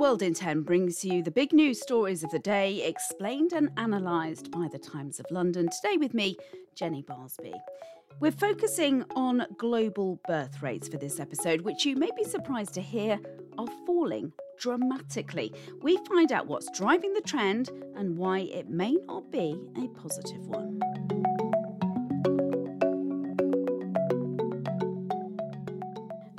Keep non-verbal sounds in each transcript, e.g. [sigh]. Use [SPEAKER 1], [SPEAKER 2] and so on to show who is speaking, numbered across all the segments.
[SPEAKER 1] World in 10 brings you the big news stories of the day, explained and analysed by the Times of London. Today with me, Jenny Barsby. We're focusing on global birth rates for this episode, which you may be surprised to hear are falling dramatically. We find out what's driving the trend and why it may not be a positive one.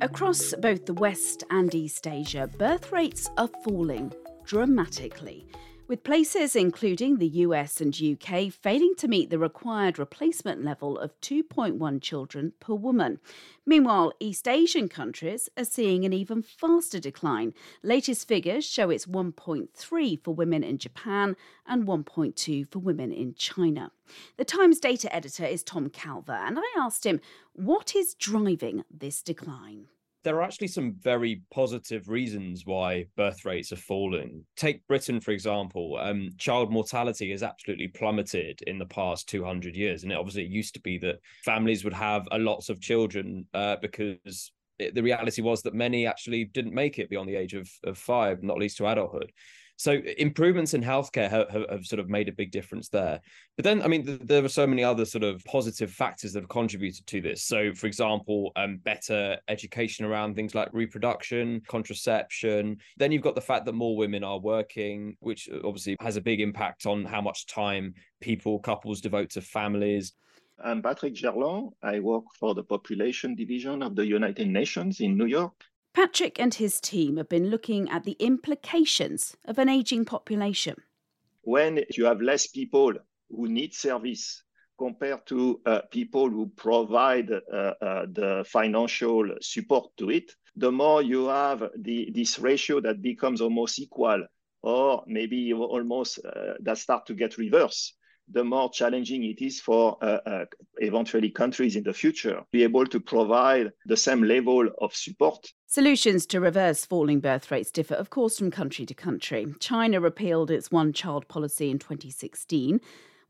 [SPEAKER 1] Across both the West and East Asia, birth rates are falling dramatically, with places including the US and UK failing to meet the required replacement level of 2.1 children per woman. Meanwhile, East Asian countries are seeing an even faster decline. Latest figures show it's 1.3 for women in Japan and 1.2 for women in China. The Times data editor is Tom Calver, and I asked him what is driving this decline
[SPEAKER 2] there are actually some very positive reasons why birth rates are falling. Take Britain, for example. Um, child mortality has absolutely plummeted in the past 200 years. And it obviously it used to be that families would have a lots of children uh, because it, the reality was that many actually didn't make it beyond the age of, of five, not least to adulthood. So improvements in healthcare have, have, have, sort of made a big difference there. But then, I mean, th- there are so many other sort of positive factors that have contributed to this. So, for example, um, better education around things like reproduction, contraception. Then you've got the fact that more women are working, which obviously has a big impact on how much time people, couples devote to families.
[SPEAKER 3] I'm Patrick Gerland. I work for the Population Division of the United Nations in New York.
[SPEAKER 1] Patrick and his team have been looking at the implications of an aging population.
[SPEAKER 3] When you have less people who need service compared to uh, people who provide uh, uh, the financial support to it, the more you have the, this ratio that becomes almost equal or maybe almost uh, that start to get reverse the more challenging it is for uh, uh, eventually countries in the future to be able to provide the same level of support.
[SPEAKER 1] Solutions to reverse falling birth rates differ, of course, from country to country. China repealed its one child policy in 2016.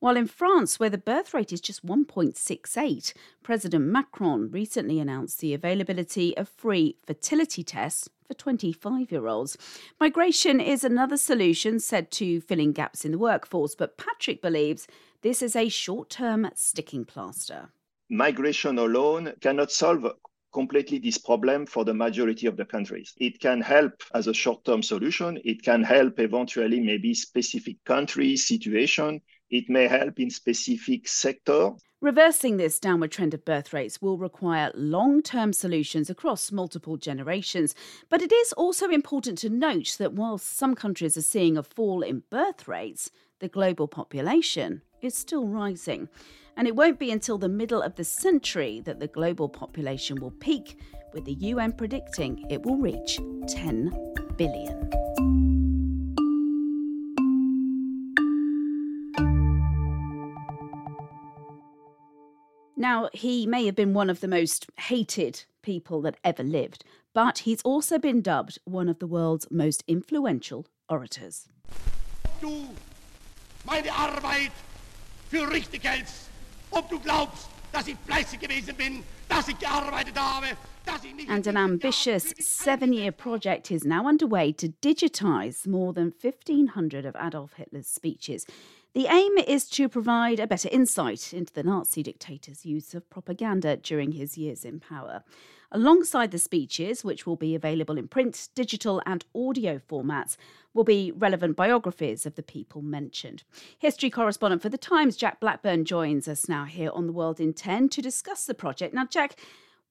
[SPEAKER 1] While in France, where the birth rate is just 1.68, President Macron recently announced the availability of free fertility tests for 25 year olds. Migration is another solution said to filling gaps in the workforce, but Patrick believes this is a short term sticking plaster.
[SPEAKER 3] Migration alone cannot solve completely this problem for the majority of the countries. It can help as a short term solution. It can help eventually maybe specific country situation. It may help in specific sector.
[SPEAKER 1] Reversing this downward trend of birth rates will require long term solutions across multiple generations. But it is also important to note that while some countries are seeing a fall in birth rates, the global population is still rising. And it won't be until the middle of the century that the global population will peak, with the UN predicting it will reach 10 billion. Now, he may have been one of the most hated people that ever lived, but he's also been dubbed one of the world's most influential orators. Du meine Arbeit für richtig hältst, ob du glaubst, dass ich fleißig gewesen bin, dass ich gearbeitet habe, and an ambitious seven year project is now underway to digitise more than 1,500 of Adolf Hitler's speeches. The aim is to provide a better insight into the Nazi dictator's use of propaganda during his years in power. Alongside the speeches, which will be available in print, digital, and audio formats, will be relevant biographies of the people mentioned. History correspondent for The Times, Jack Blackburn, joins us now here on The World in 10 to discuss the project. Now, Jack,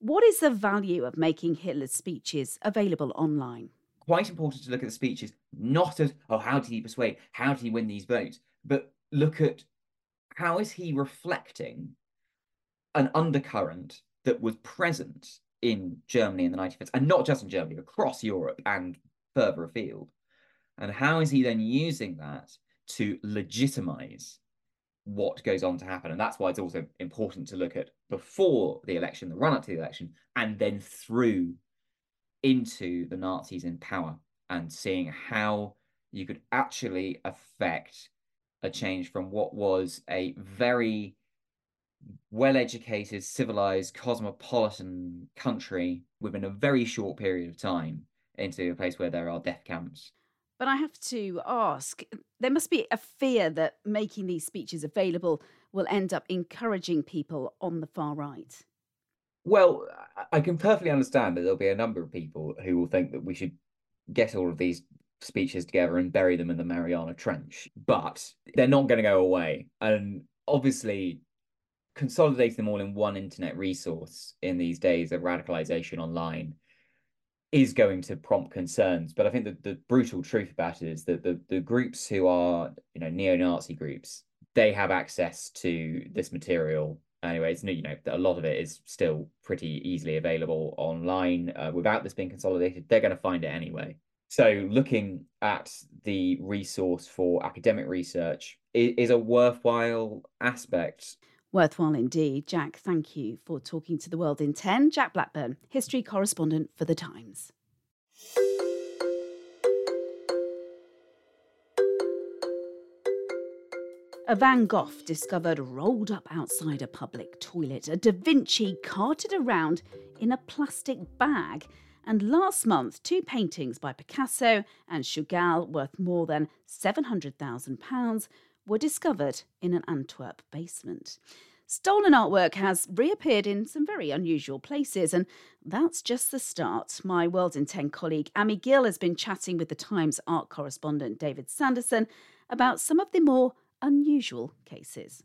[SPEAKER 1] what is the value of making Hitler's speeches available online?
[SPEAKER 4] Quite important to look at the speeches, not as, oh, how did he persuade? How did he win these votes? But look at how is he reflecting an undercurrent that was present in Germany in the 1950s, and not just in Germany, across Europe and further afield. And how is he then using that to legitimize what goes on to happen? And that's why it's also important to look at before the election, the run up to the election, and then through into the Nazis in power and seeing how you could actually affect a change from what was a very well educated, civilized, cosmopolitan country within a very short period of time into a place where there are death camps.
[SPEAKER 1] But I have to ask there must be a fear that making these speeches available will end up encouraging people on the far right.
[SPEAKER 4] Well, I can perfectly understand that there'll be a number of people who will think that we should get all of these speeches together and bury them in the Mariana Trench, but they're not going to go away. And obviously, consolidating them all in one internet resource in these days of radicalization online is going to prompt concerns. But I think that the brutal truth about it is that the, the groups who are, you know, neo-Nazi groups, they have access to this material. Anyway, it's you know a lot of it is still pretty easily available online uh, without this being consolidated. They're going to find it anyway. So looking at the resource for academic research is, a worthwhile aspect
[SPEAKER 1] Worthwhile indeed. Jack, thank you for talking to the world in 10. Jack Blackburn, history correspondent for The Times. A Van Gogh discovered rolled up outside a public toilet, a Da Vinci carted around in a plastic bag, and last month, two paintings by Picasso and Chagall worth more than £700,000 were discovered in an Antwerp basement. Stolen artwork has reappeared in some very unusual places, and that's just the start. My World in 10 colleague Amy Gill has been chatting with the Times art correspondent David Sanderson about some of the more unusual cases.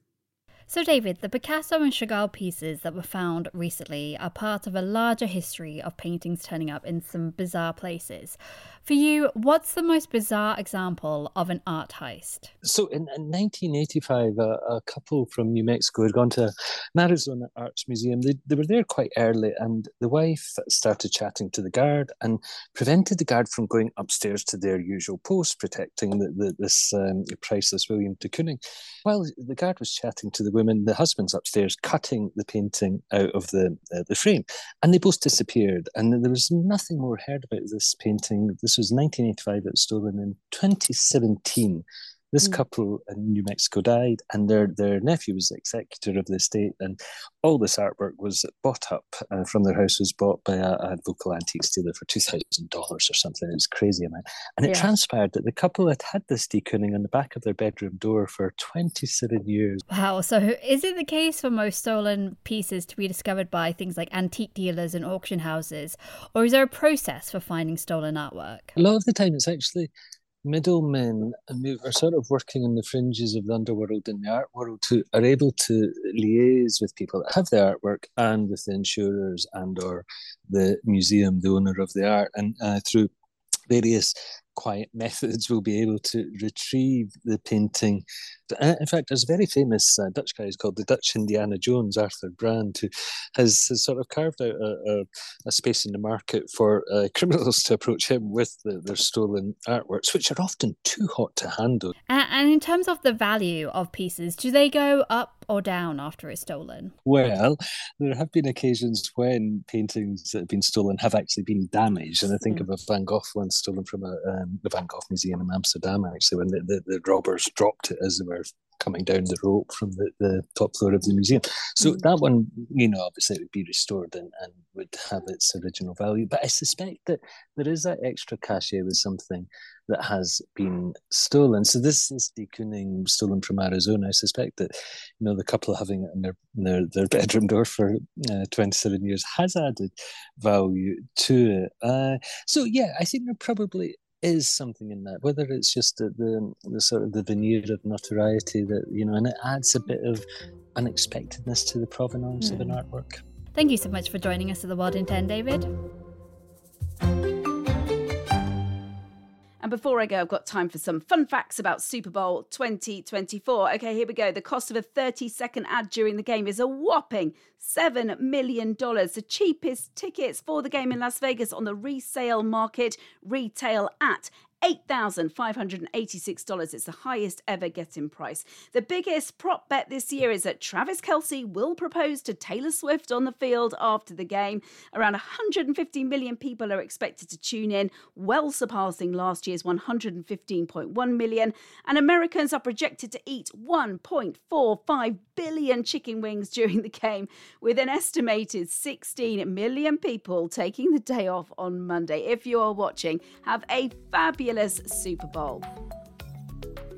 [SPEAKER 5] So, David, the Picasso and Chagall pieces that were found recently are part of a larger history of paintings turning up in some bizarre places. For you, what's the most bizarre example of an art heist?
[SPEAKER 6] So, in, in 1985, a, a, couple from New Mexico had gone to an Arizona Arts Museum. They, they were there quite early, and the wife started chatting to the guard and prevented the guard from going upstairs to their usual post, protecting the, the, this um, priceless William de Kooning. While the guard was chatting to the women, the husband's upstairs cutting the painting out of the uh, the frame, and they both disappeared. And there was nothing more heard about this painting. This was 1985. It was stolen in 2017 this mm. couple in New Mexico died, and their their nephew was the executor of the estate, and all this artwork was bought up uh, from their house was bought by a, a vocal antiques dealer for two thousand dollars or something. It was crazy amount, and it yeah. transpired that the couple had had this de Kooning on the back of their bedroom door for twenty seven years.
[SPEAKER 5] Wow! So is it the case for most stolen pieces to be discovered by things like antique dealers and auction houses, or is there a process for finding stolen artwork?
[SPEAKER 6] A lot of the time, it's actually middlemen who are sort of working on the fringes of the underworld and the art world who are able to liaise with people that have the artwork and with the insurers and or the museum, the owner of the art, and uh, through various quiet [laughs] methods will be able to retrieve the painting. Uh, in fact, there's a very famous uh, Dutch guy who's called the Dutch Indiana Jones, Arthur Brand, who has, has sort of carved out a, a, a, space in the market for uh, [laughs] criminals to approach him with the, their stolen artworks, which are often too hot to handle.
[SPEAKER 5] And, and in terms of the value of pieces, do they go up or down after it's stolen?
[SPEAKER 6] Well, there have been occasions when paintings that have been stolen have actually been damaged. And I think mm. of a Van Gogh one stolen from a, um, the Van Gogh Museum in Amsterdam, actually, when the, the, the robbers dropped it as they were coming down the rope from the, the top floor of the museum. So mm. that one, you know, obviously it would be restored and, and would have its original value. But I suspect that there is that extra cachet with something that has been stolen. So this is de Kooning stolen from Arizona. I suspect that you know the couple having it in their in their, their [laughs] bedroom door for uh, 27 years has added value to it. Uh, so yeah, I think there probably is something in that, whether it's just the, the, the sort of the veneer of notoriety that you know, and it adds a bit of unexpectedness to the provenance mm. of an hmm. artwork.
[SPEAKER 5] Thank you so much for joining us at the World in 10, David.
[SPEAKER 1] And before I go, I've got time for some fun facts about Super Bowl 2024. Okay, here we go. The cost of a 30 second ad during the game is a whopping $7 million. The cheapest tickets for the game in Las Vegas on the resale market retail at $8,586. It's the highest ever getting price. The biggest prop bet this year is that Travis Kelce will propose to Taylor Swift on the field after the game. Around 150 million people are expected to tune in, well surpassing last year's 115.1 million. And Americans are projected to eat 1.45 billion chicken wings during the game, with an estimated 16 million people taking the day off on Monday. If you are watching, have a fabulous Super Bowl.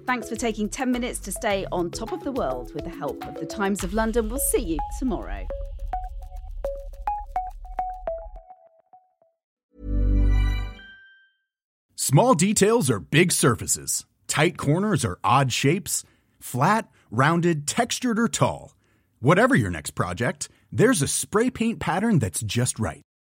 [SPEAKER 1] Thanks for taking 10 minutes to stay on top of the world with the help of the Times of London. We'll see you tomorrow.
[SPEAKER 7] Small details are big surfaces, tight corners are odd shapes, flat, rounded, textured, or tall. Whatever your next project, there's a spray paint pattern that's just right